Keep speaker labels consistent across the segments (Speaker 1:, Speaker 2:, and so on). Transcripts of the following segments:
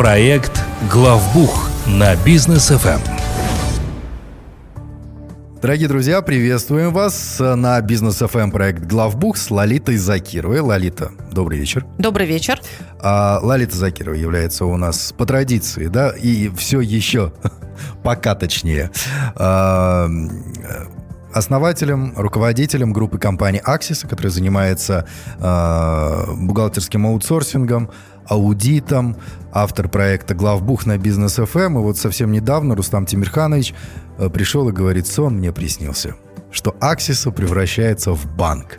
Speaker 1: Проект «Главбух» на бизнес ФМ.
Speaker 2: Дорогие друзья, приветствуем вас на бизнес FM проект Главбух с Лолитой Закировой. Лолита, добрый вечер.
Speaker 3: Добрый вечер.
Speaker 2: А, Лолита Закирова является у нас по традиции, да, и все еще пока точнее, а, основателем, руководителем группы компании Axis, которая занимается э, бухгалтерским аутсорсингом, аудитом, автор проекта «Главбух» на бизнес FM. И вот совсем недавно Рустам Тимирханович э, пришел и говорит, сон мне приснился, что Axis превращается в банк.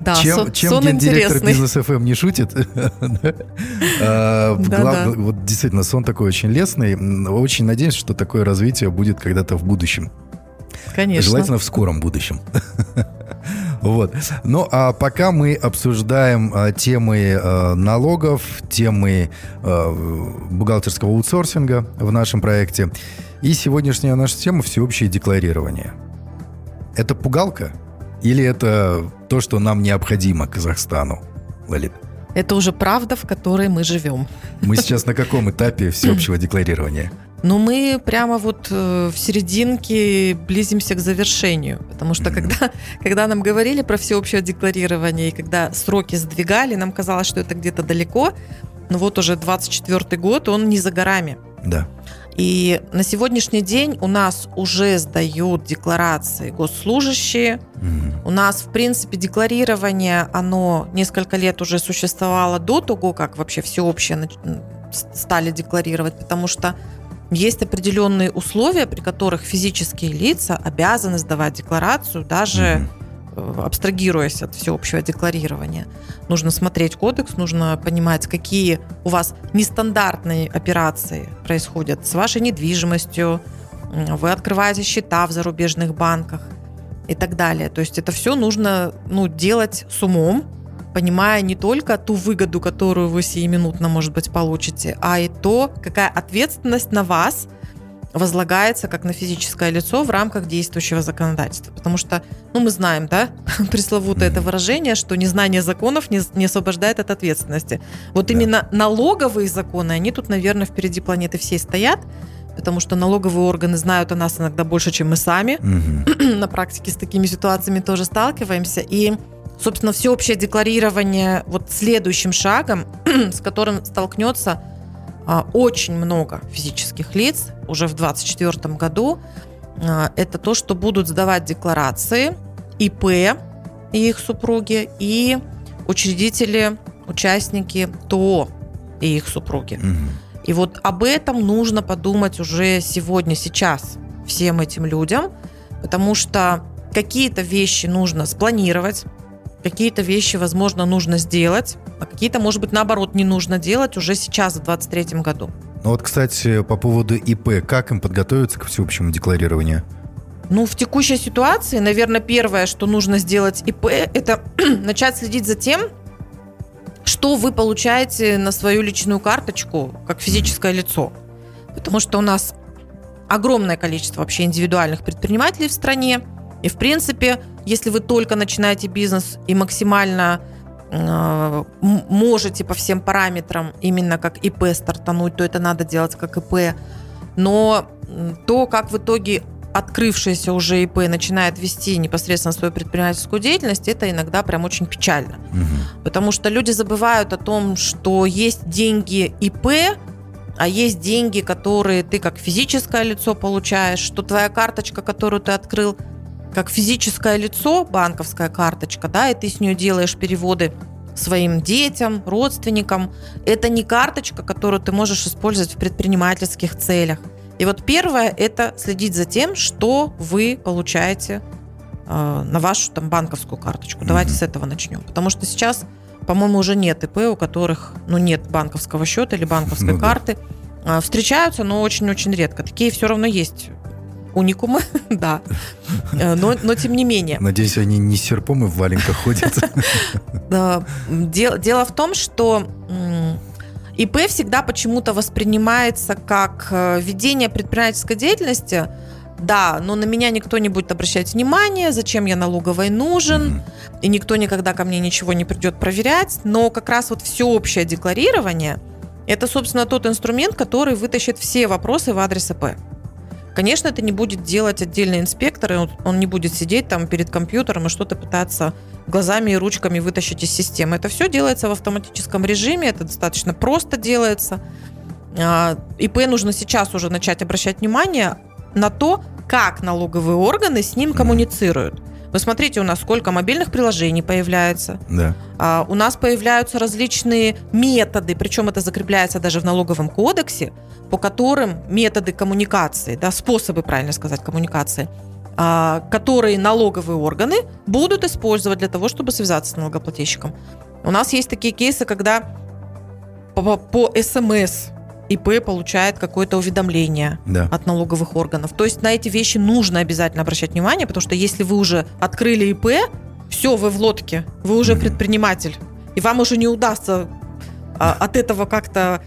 Speaker 3: Да,
Speaker 2: чем
Speaker 3: сон,
Speaker 2: чем
Speaker 3: сон
Speaker 2: гендиректор
Speaker 3: интересный.
Speaker 2: бизнес FM не шутит?
Speaker 3: Да.
Speaker 2: Вот действительно, сон такой очень лестный. Очень надеюсь, что такое развитие будет когда-то в будущем.
Speaker 3: Конечно.
Speaker 2: Желательно в скором будущем. Вот. Ну, а пока мы обсуждаем а, темы а, налогов, темы а, бухгалтерского аутсорсинга в нашем проекте. И сегодняшняя наша тема – всеобщее декларирование. Это пугалка или это то, что нам необходимо Казахстану, Лолит?
Speaker 3: Это уже правда, в которой мы живем.
Speaker 2: Мы сейчас на каком этапе всеобщего декларирования?
Speaker 3: Но мы прямо вот э, в серединке близимся к завершению. Потому что когда, когда нам говорили про всеобщее декларирование, и когда сроки сдвигали, нам казалось, что это где-то далеко. Но вот уже 24 год, он не за горами.
Speaker 2: Да.
Speaker 3: И на сегодняшний день у нас уже сдают декларации госслужащие,
Speaker 2: Мгм.
Speaker 3: У нас, в принципе, декларирование, оно несколько лет уже существовало до того, как вообще всеобщее стали декларировать, потому что есть определенные условия, при которых физические лица обязаны сдавать декларацию, даже э, абстрагируясь от всеобщего декларирования. Нужно смотреть кодекс, нужно понимать, какие у вас нестандартные операции происходят с вашей недвижимостью, вы открываете счета в зарубежных банках и так далее. То есть это все нужно ну, делать с умом, понимая не только ту выгоду, которую вы сиюминутно, может быть, получите, а и то, какая ответственность на вас возлагается как на физическое лицо в рамках действующего законодательства. Потому что, ну, мы знаем, да, пресловутое это выражение, что незнание законов не, не освобождает от ответственности. Вот
Speaker 2: Да.
Speaker 3: именно налоговые законы, они тут, наверное, впереди планеты всей стоят, потому что налоговые органы знают о нас иногда больше, чем мы сами.
Speaker 2: Мгм.
Speaker 3: На практике с такими ситуациями тоже сталкиваемся. И, собственно, всеобщее декларирование вот следующим шагом, с которым столкнется а, очень много физических лиц уже в 2024 году, а, это то, что будут сдавать декларации ИП и их супруги, и учредители, участники ТО и их супруги.
Speaker 2: Мгм.
Speaker 3: И вот об этом нужно подумать уже сегодня, сейчас всем этим людям, потому что какие-то вещи нужно спланировать, какие-то вещи, возможно, нужно сделать, а какие-то, может быть, наоборот, не нужно делать уже сейчас, в 2023 году.
Speaker 2: Ну вот, кстати, по поводу ИП, как им подготовиться к всеобщему декларированию?
Speaker 3: Ну, в текущей ситуации, наверное, первое, что нужно сделать ИП, это начать следить за тем, что вы получаете на свою личную карточку как физическое лицо. Потому что у нас огромное количество вообще индивидуальных предпринимателей в стране. И, в принципе, если вы только начинаете бизнес и максимально э, можете по всем параметрам именно как ИП стартануть, то это надо делать как ИП. Но то, как в итоге открывшееся уже ИП начинает вести непосредственно свою предпринимательскую деятельность, это иногда прям очень печально.
Speaker 2: Мгм.
Speaker 3: Потому что люди забывают о том, что есть деньги ИП, а есть деньги, которые ты как физическое лицо получаешь, что твоя карточка, которую ты открыл как физическое лицо, банковская карточка, да, и ты с нее делаешь переводы своим детям, родственникам. Это не карточка, которую ты можешь использовать в предпринимательских целях. И вот первое – это следить за тем, что вы получаете э, на вашу там банковскую карточку. Давайте
Speaker 2: Мгм.
Speaker 3: с этого начнем. Потому что сейчас, по-моему, уже нет ИП, у которых ну, нет банковского счета или банковской
Speaker 2: Ну да.
Speaker 3: карты. А, Встречаются, но очень-очень редко. Такие все равно есть уникумы, да. Э, Но, но тем не менее.
Speaker 2: Надеюсь, они не с серпом и в валенках ходят.
Speaker 3: Дело в том, что ИП всегда почему-то воспринимается как э, ведение предпринимательской деятельности да, но на меня никто не будет обращать внимания, зачем я налоговой нужен, и никто никогда ко мне ничего не придет проверять. Но как раз вот всеобщее декларирование – это, собственно, тот инструмент, который вытащит все вопросы в адрес ИП. Конечно, это не будет делать отдельный инспектор, и он, он не будет сидеть там перед компьютером и что-то пытаться глазами и ручками вытащить из системы. Это все делается в автоматическом режиме, это достаточно просто делается. А, ИП нужно сейчас уже начать обращать внимание на то, как налоговые органы с ним коммуницируют. Вы смотрите, у нас сколько мобильных приложений появляется.
Speaker 2: Да.
Speaker 3: А, у нас появляются различные методы, причем это закрепляется даже в налоговом кодексе, по которым методы коммуникации, да, способы, правильно сказать, коммуникации, а, которые налоговые органы будут использовать для того, чтобы связаться с налогоплательщиком. У нас есть такие кейсы, когда по, по СМС ИП получает какое-то уведомление
Speaker 2: Да.
Speaker 3: от налоговых органов. То есть на эти вещи нужно обязательно обращать внимание, потому что если вы уже открыли ИП, все, вы в лодке, вы уже
Speaker 2: Мгм.
Speaker 3: предприниматель, и вам уже не удастся а, от этого как-то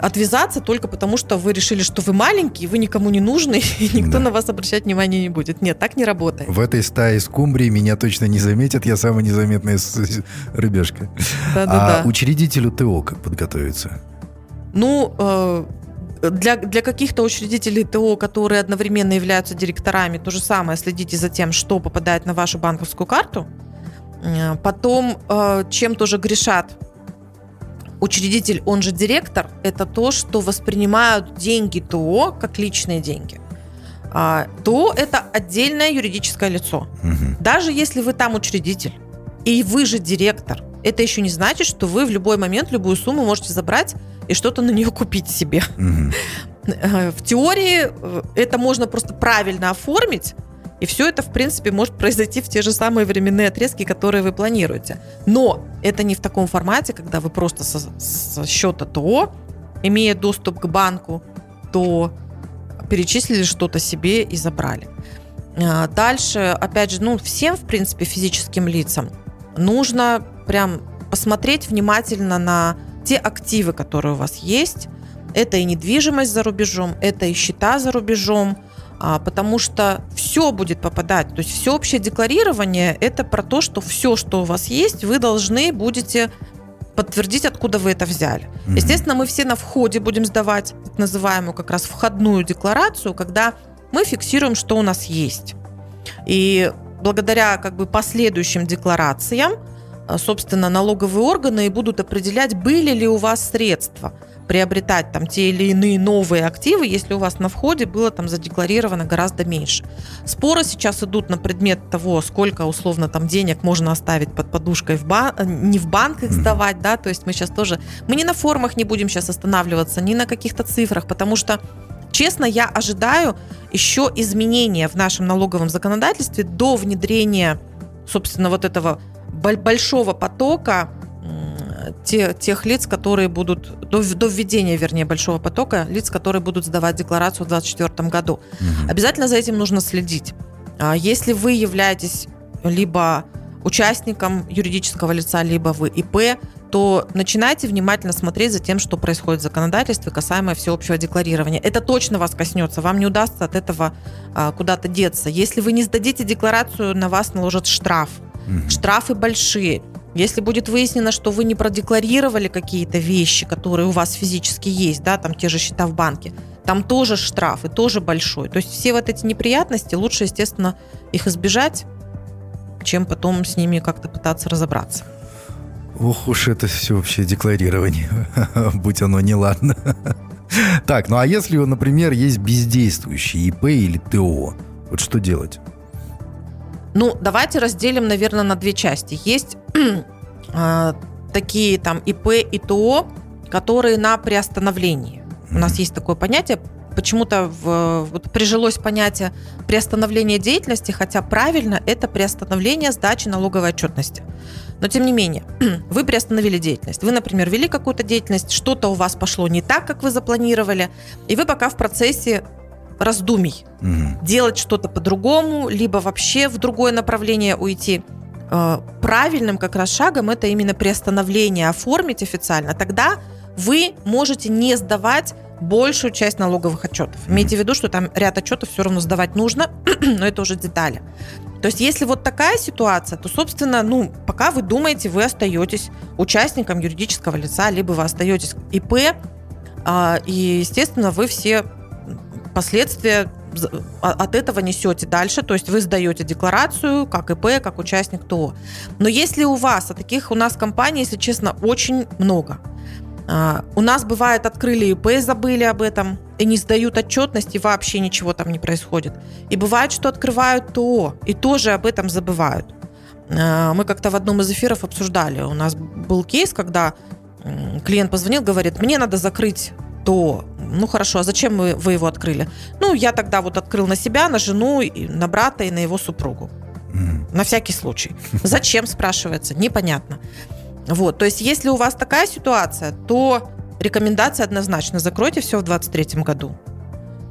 Speaker 3: отвязаться только потому, что вы решили, что вы маленький, вы никому не нужны, и никто
Speaker 2: Да.
Speaker 3: на вас обращать внимания не будет. Нет, так не работает.
Speaker 2: В этой стае скумбрии меня точно не заметят, я самая незаметная с- с- рыбешка.
Speaker 3: Да-да-да.
Speaker 2: А учредителю ТО как подготовиться?
Speaker 3: Ну, э, для, для каких-то учредителей ТО, которые одновременно являются директорами, то же самое, следите за тем, что попадает на вашу банковскую карту. Э, Потом, э, чем тоже грешат учредитель, он же директор, это то, что воспринимают деньги ТО как личные деньги. А, ТО – это отдельное юридическое лицо.
Speaker 2: Мгм.
Speaker 3: Даже если вы там учредитель, и вы же директор, это еще не значит, что вы в любой момент любую сумму можете забрать и что-то на нее купить себе. Э, В теории э, это можно просто правильно оформить, и все это, в принципе, может произойти в те же самые временные отрезки, которые вы планируете. Но это не в таком формате, когда вы просто со, со счета ТО, имея доступ к банку, то перечислили что-то себе и забрали. А, Дальше, опять же, ну, всем, в принципе, физическим лицам нужно прям посмотреть внимательно на те активы, которые у вас есть. Это и недвижимость за рубежом, это и счета за рубежом, а, потому что все будет попадать. То есть всеобщее декларирование – это про то, что все, что у вас есть, вы должны будете подтвердить, откуда вы это взяли.
Speaker 2: Мгм.
Speaker 3: Естественно, мы все на входе будем сдавать так называемую как раз входную декларацию, когда мы фиксируем, что у нас есть. И благодаря как бы последующим декларациям, собственно, налоговые органы и будут определять, были ли у вас средства приобретать там те или иные новые активы, если у вас на входе было там задекларировано гораздо меньше. Споры сейчас идут на предмет того, сколько условно там денег можно оставить под подушкой в бан... не в банк их сдавать, да, то есть мы сейчас тоже, мы не на форумах не будем сейчас останавливаться, ни на каких-то цифрах, потому что Честно, я ожидаю еще изменения в нашем налоговом законодательстве до внедрения, собственно, вот этого большого потока те, тех лиц, которые будут, до, введения, вернее, большого потока лиц, которые будут сдавать декларацию в 2024 году.
Speaker 2: Мгм.
Speaker 3: Обязательно за этим нужно следить. А Если вы являетесь либо участником юридического лица, либо вы ИП, то начинайте внимательно смотреть за тем, что происходит в законодательстве касаемо всеобщего декларирования. Это точно вас коснется, вам не удастся от этого а, куда-то деться. Если вы не сдадите декларацию, на вас наложат штраф.
Speaker 2: Мгм.
Speaker 3: Штрафы большие. Если будет выяснено, что вы не продекларировали какие-то вещи, которые у вас физически есть, да, там те же счета в банке, там тоже штраф и тоже большой. То есть все вот эти неприятности лучше, естественно, их избежать, чем потом с ними как-то пытаться разобраться.
Speaker 2: Ох уж это всеобщее декларирование. Будь оно неладно. Так, ну а если, например, есть бездействующий ИП или ТО, вот что делать?
Speaker 3: Ну, давайте разделим, наверное, на две части. Есть а, такие там ИП и ТО, которые на приостановлении. У нас есть такое понятие, почему-то в- вот прижилось понятие приостановления деятельности, хотя правильно это приостановление сдачи налоговой отчетности. Но тем не менее, вы приостановили деятельность. Вы, например, вели какую-то деятельность, что-то у вас пошло не так, как вы запланировали, и вы пока в процессе раздумий
Speaker 2: Мгм.
Speaker 3: делать что-то по-другому, либо вообще в другое направление уйти. Э, Правильным как раз шагом это именно приостановление, оформить официально. Тогда вы можете не сдавать большую часть налоговых отчетов. Имейте в виду, что там ряд отчетов все равно сдавать нужно, но это уже детали. То есть, если вот такая ситуация, то, собственно, ну, пока вы думаете, вы остаетесь участником юридического лица, либо вы остаетесь ИП, а, и, естественно, вы все последствия а, от этого несете дальше, то есть вы сдаете декларацию как ИП, как участник ТО. Но если у вас, а таких у нас компаний, если честно, очень много, а, у нас бывает, открыли ИП, забыли об этом, и не сдают отчетность, и вообще ничего там не происходит. И бывает, что открывают ТО, и тоже об этом забывают. Мы как-то в одном из эфиров обсуждали. У нас был кейс, когда клиент позвонил, говорит, мне надо закрыть то, ну хорошо, а зачем вы, вы его открыли? Ну, я тогда вот открыл на себя, на жену, на брата и на его супругу. Mm. На всякий случай. Зачем, спрашивается, непонятно. Вот, то есть, если у вас такая ситуация, то рекомендация однозначно, закройте все в 2023 году.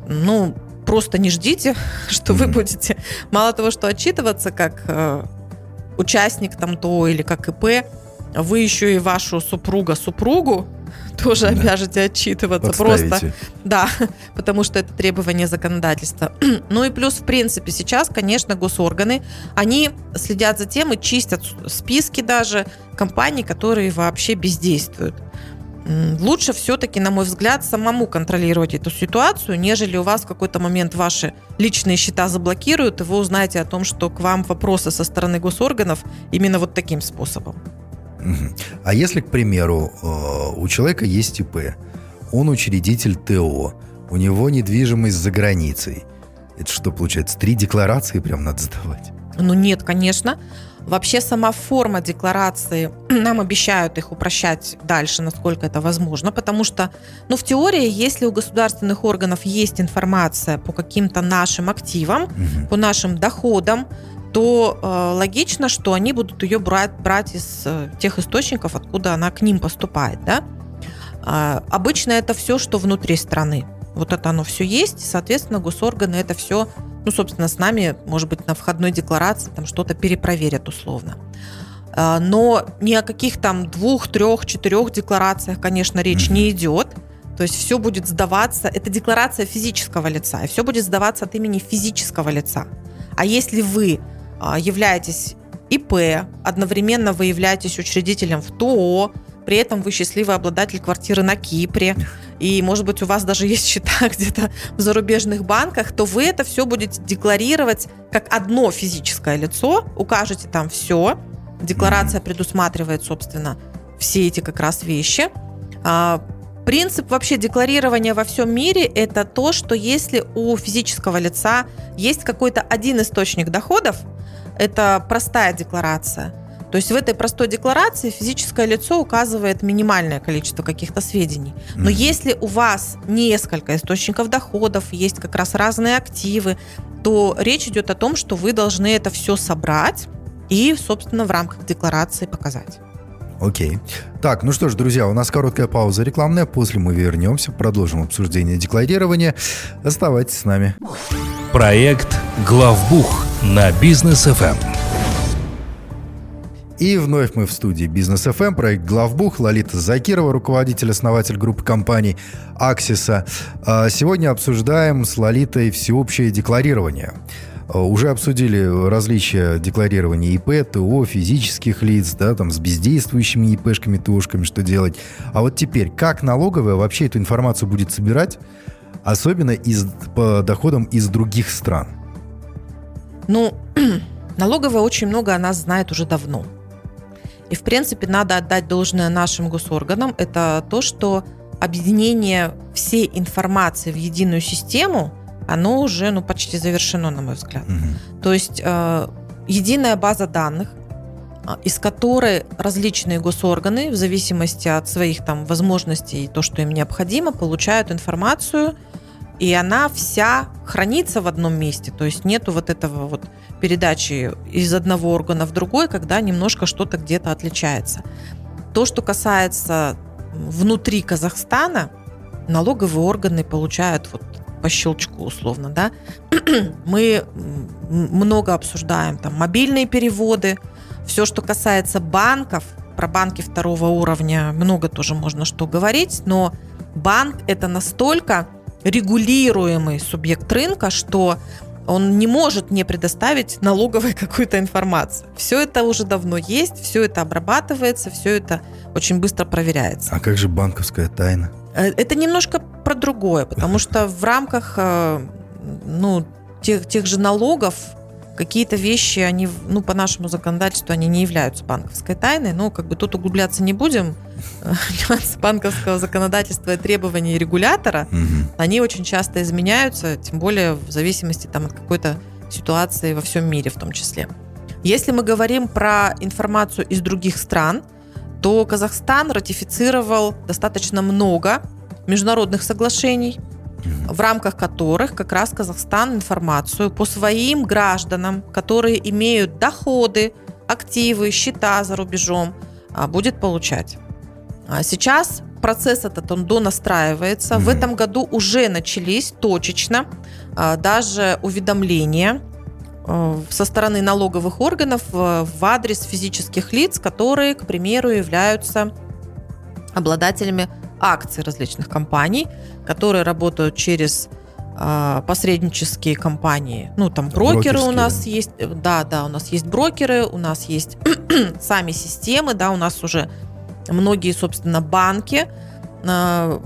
Speaker 3: Ну, просто не ждите, что вы будете, мало того, что отчитываться как э, участник там то или как ИП, вы еще и вашу супруга супругу тоже да. обяжете отчитываться. Подставите. Просто, да, потому что это требование законодательства. ну и плюс, в принципе, сейчас, конечно, госорганы, они следят за тем и чистят списки даже компаний, которые вообще бездействуют. Лучше все-таки, на мой взгляд, самому контролировать эту ситуацию, нежели у вас в какой-то момент ваши личные счета заблокируют, и вы узнаете о том, что к вам вопросы со стороны госорганов именно вот таким способом.
Speaker 2: А если, к примеру, э, у человека есть ИП, он учредитель ТО, у него недвижимость за границей, это что получается, три декларации прям надо сдавать?
Speaker 3: Ну нет, конечно. Вообще сама форма декларации, нам обещают их упрощать дальше, насколько это возможно, потому что, ну, в теории, если у государственных органов есть информация по каким-то нашим активам, угу. по нашим доходам, то э, логично, что они будут ее брать, брать из э, тех источников, откуда она к ним поступает. Да? Э, обычно это все, что внутри страны. Вот это оно все есть, и, соответственно, госорганы это все, ну, собственно, с нами, может быть, на входной декларации там что-то перепроверят условно. Э, но ни о каких там двух, трех, четырех декларациях, конечно, речь mm-hmm. не идет. То есть все будет сдаваться, это декларация физического лица, и все будет сдаваться от имени физического лица. А если вы являетесь ИП, одновременно вы являетесь учредителем в ТО, при этом вы счастливый обладатель квартиры на Кипре, и, может быть, у вас даже есть счета где-то в зарубежных банках, то вы это все будете декларировать как одно физическое лицо, укажете там все. Декларация предусматривает, собственно, все эти как раз вещи. Принцип вообще декларирования во всем мире – это то, что если у физического лица есть какой-то один источник доходов – это простая декларация. То есть в этой простой декларации физическое лицо указывает минимальное количество каких-то сведений. Но mm-hmm. если у вас несколько источников доходов, есть как раз разные активы, то речь идет о том, что вы должны это все собрать и, собственно, в рамках декларации показать.
Speaker 2: Окей. Так, ну что ж, друзья, у нас короткая пауза рекламная. После мы вернемся, продолжим обсуждение декларирования. Оставайтесь с нами.
Speaker 1: Проект «Главбух» на бизнес FM.
Speaker 2: И вновь мы в студии Бизнес FM, проект Главбух, Лолита Закирова, руководитель, основатель группы компаний Аксиса. А сегодня обсуждаем с Лолитой всеобщее декларирование. А, уже обсудили различия декларирования ИП, ТО, физических лиц, да, там с бездействующими ИПшками, ТОшками, что делать. А вот теперь, как налоговая вообще эту информацию будет собирать, особенно из, по доходам из других стран?
Speaker 3: Ну, налоговая очень много о нас знает уже давно. И, в принципе, надо отдать должное нашим госорганам. Это то, что объединение всей информации в единую систему, оно уже ну, почти завершено, на мой взгляд. Угу. То есть э, единая база данных, а, из которой различные госорганы, в зависимости от своих там возможностей и то, что им необходимо, получают информацию – и она вся хранится в одном месте, то есть нету вот этого вот передачи из одного органа в другой, когда немножко что-то где-то отличается. То, что касается внутри Казахстана, налоговые органы получают вот по щелчку условно, да. Мы много обсуждаем там мобильные переводы, все, что касается банков, про банки второго уровня много тоже можно что говорить, но банк это настолько регулируемый субъект рынка, что он не может не предоставить налоговой какую-то информацию. Все это уже давно есть, все это обрабатывается, все это очень быстро проверяется.
Speaker 2: А как же банковская тайна?
Speaker 3: Э, это немножко про другое, потому что в рамках э, ну, тех, тех же налогов какие-то вещи, они, ну, по нашему законодательству, они не являются банковской тайной, но как бы тут углубляться не будем. Нюансы банковского законодательства и требований регулятора, угу. они очень часто изменяются, тем более в зависимости там, от какой-то ситуации во всем мире в том числе. Если мы говорим про информацию из других стран, то Казахстан ратифицировал достаточно много международных соглашений – в рамках которых как раз Казахстан информацию по своим гражданам, которые имеют доходы, активы, счета за рубежом, а, будет получать. А сейчас процесс этот он донастраивается. Mm-hmm. В этом году уже начались точечно а, даже уведомления со стороны налоговых органов в адрес физических лиц, которые, к примеру, являются обладателями акций различных компаний, которые работают через э, посреднические компании. Ну, там брокеры у нас есть. Да, да, у нас есть брокеры, у нас есть сами системы, да, у нас уже многие, собственно, банки э,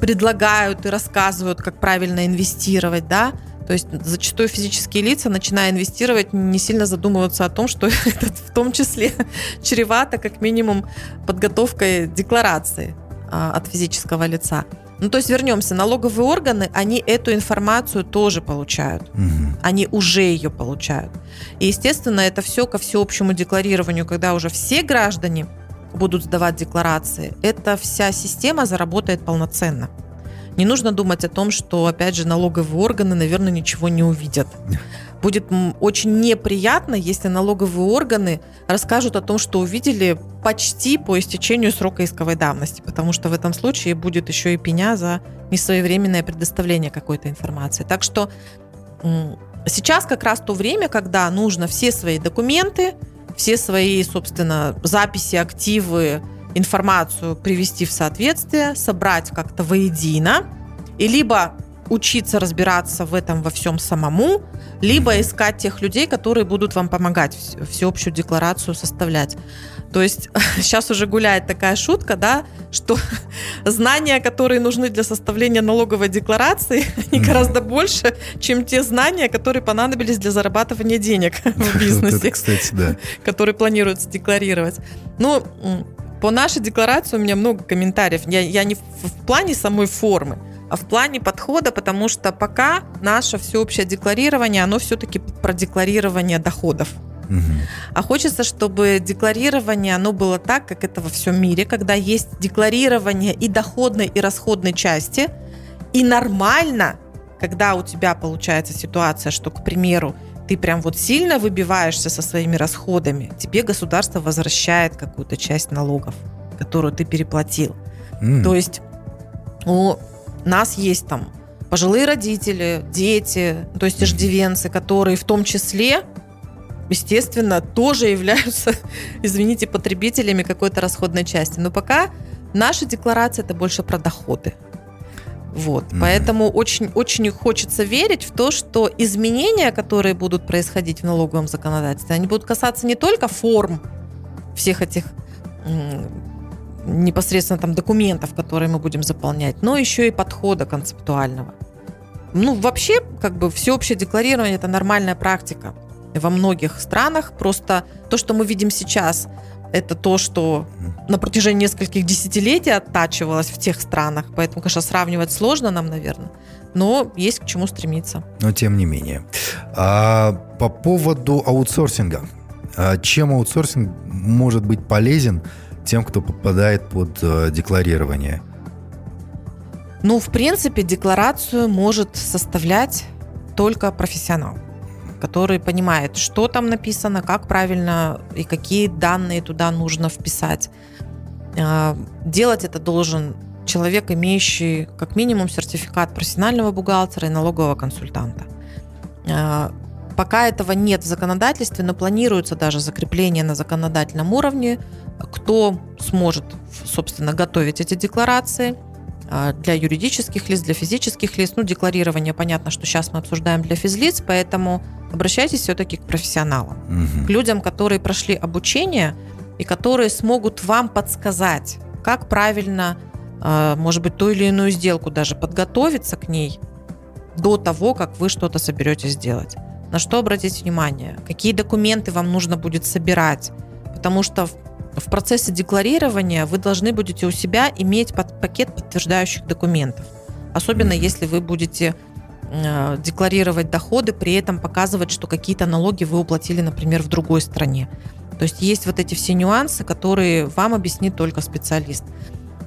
Speaker 3: предлагают и рассказывают, как правильно инвестировать, да. То есть зачастую физические лица, начиная инвестировать, не сильно задумываются о том, что это в том числе чревато как минимум подготовкой декларации. А, от физического лица. Ну, то есть вернемся, налоговые органы, они эту информацию тоже получают. Угу. Они уже ее получают. И, естественно, это все ко всеобщему декларированию, когда уже все граждане будут сдавать декларации, эта вся система заработает полноценно. Не нужно думать о том, что, опять же, налоговые органы, наверное, ничего не увидят. Будет очень неприятно, если налоговые органы расскажут о том, что увидели почти по истечению срока исковой давности, потому что в этом случае будет еще и пеня за несвоевременное предоставление какой-то информации. Так что сейчас как раз то время, когда нужно все свои документы, все свои, собственно, записи, активы, информацию привести в соответствие, собрать как-то воедино, и либо учиться разбираться в этом во всем самому, либо искать тех людей, которые будут вам помогать всеобщую декларацию составлять. То есть сейчас уже гуляет такая шутка, да, что знания, которые нужны для составления налоговой декларации, они mm. гораздо больше, чем те знания, которые понадобились для зарабатывания денег в бизнесе, вот это, кстати, да. которые планируется декларировать. Ну, по нашей декларации у меня много комментариев. Я, я не в, в плане самой формы, а в плане подхода, потому что пока наше всеобщее декларирование, оно все-таки про декларирование доходов. Угу. А хочется, чтобы декларирование, оно было так, как это во всем мире, когда есть декларирование и доходной, и расходной части, и нормально, когда у тебя получается ситуация, что, к примеру, ты прям вот сильно выбиваешься со своими расходами, тебе государство возвращает какую-то часть налогов, которую ты переплатил. Mm. То есть у нас есть там пожилые родители, дети, то есть иждивенцы, которые в том числе, естественно, тоже являются, извините, потребителями какой-то расходной части. Но пока наша декларация это больше про доходы. Вот. Mm-hmm. Поэтому очень, очень хочется верить в то, что изменения, которые будут происходить в налоговом законодательстве, они будут касаться не только форм всех этих непосредственно там документов, которые мы будем заполнять, но еще и подхода концептуального. Ну, вообще, как бы всеобщее декларирование – это нормальная практика во многих странах. Просто то, что мы видим сейчас – это то, что на протяжении нескольких десятилетий оттачивалось в тех странах. Поэтому, конечно, сравнивать сложно нам, наверное. Но есть к чему стремиться.
Speaker 2: Но тем не менее. А по поводу аутсорсинга. А чем аутсорсинг может быть полезен тем, кто попадает под э, декларирование?
Speaker 3: Ну, в принципе, декларацию может составлять только профессионал который понимает, что там написано, как правильно и какие данные туда нужно вписать. А, делать это должен человек, имеющий как минимум сертификат профессионального бухгалтера и налогового консультанта. А, пока этого нет в законодательстве, но планируется даже закрепление на законодательном уровне, кто сможет, собственно, готовить эти декларации, для юридических лиц, для физических лиц. Ну, декларирование, понятно, что сейчас мы обсуждаем для физлиц, поэтому обращайтесь все-таки к профессионалам,
Speaker 2: Мгм.
Speaker 3: к людям, которые прошли обучение и которые смогут вам подсказать, как правильно, а, может быть, ту или иную сделку даже подготовиться к ней до того, как вы что-то соберетесь делать. На что обратить внимание? Какие документы вам нужно будет собирать? Потому что в, процессе декларирования вы должны будете у себя иметь под- пакет подтверждающих документов. Особенно
Speaker 2: Мгм.
Speaker 3: если вы будете э, декларировать доходы, при этом показывать, что какие-то налоги вы уплатили, например, в другой стране. То есть есть вот эти все нюансы, которые вам объяснит только специалист.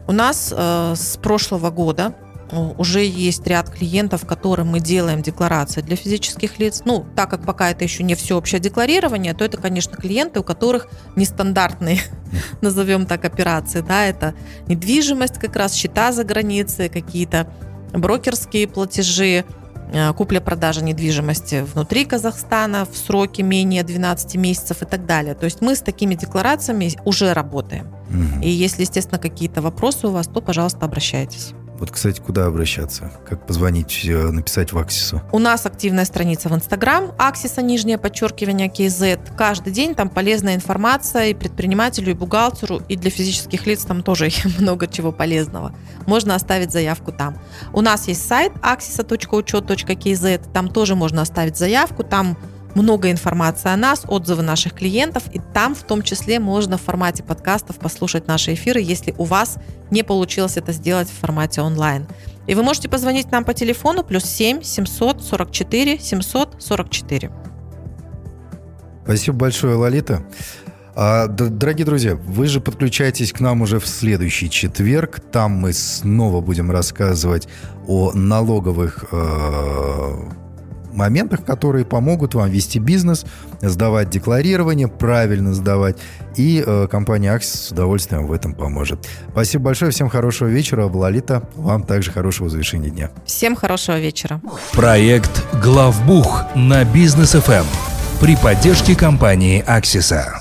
Speaker 3: У нас э, с прошлого года уже есть ряд клиентов, которым мы делаем декларации для физических лиц. Ну, так как пока это еще не всеобщее декларирование, то это, конечно, клиенты, у которых нестандартные, назовем так, операции. Да, это недвижимость, как раз счета за границей, какие-то брокерские платежи, э, купля-продажа недвижимости внутри Казахстана в сроке менее 12 месяцев и так далее. То есть мы с такими декларациями уже работаем.
Speaker 2: Мгм.
Speaker 3: И если, естественно, какие-то вопросы у вас, то, пожалуйста, обращайтесь.
Speaker 2: Вот, кстати, куда обращаться? Как позвонить, э, написать в Аксису?
Speaker 3: У нас активная страница в Инстаграм, Аксиса, нижнее подчеркивание, KZ. Каждый день там полезная информация и предпринимателю, и бухгалтеру, и для физических лиц там тоже много чего полезного. Можно оставить заявку там. У нас есть сайт axisa.учет.kz, там тоже можно оставить заявку, там много информации о нас, отзывы наших клиентов, и там в том числе можно в формате подкастов послушать наши эфиры, если у вас не получилось это сделать в формате онлайн. И вы можете позвонить нам по телефону плюс 7 744 744.
Speaker 2: Спасибо большое, Лолита. А, дорогие друзья, вы же подключайтесь к нам уже в следующий четверг. Там мы снова будем рассказывать о налоговых э, моментах, которые помогут вам вести бизнес, сдавать декларирование, правильно сдавать. И э, компания Аксис с удовольствием в этом поможет. Спасибо большое, всем хорошего вечера. Лолита, вам также хорошего завершения дня.
Speaker 3: Всем хорошего вечера.
Speaker 1: Проект «Главбух» на Бизнес ФМ при поддержке компании «Аксиса».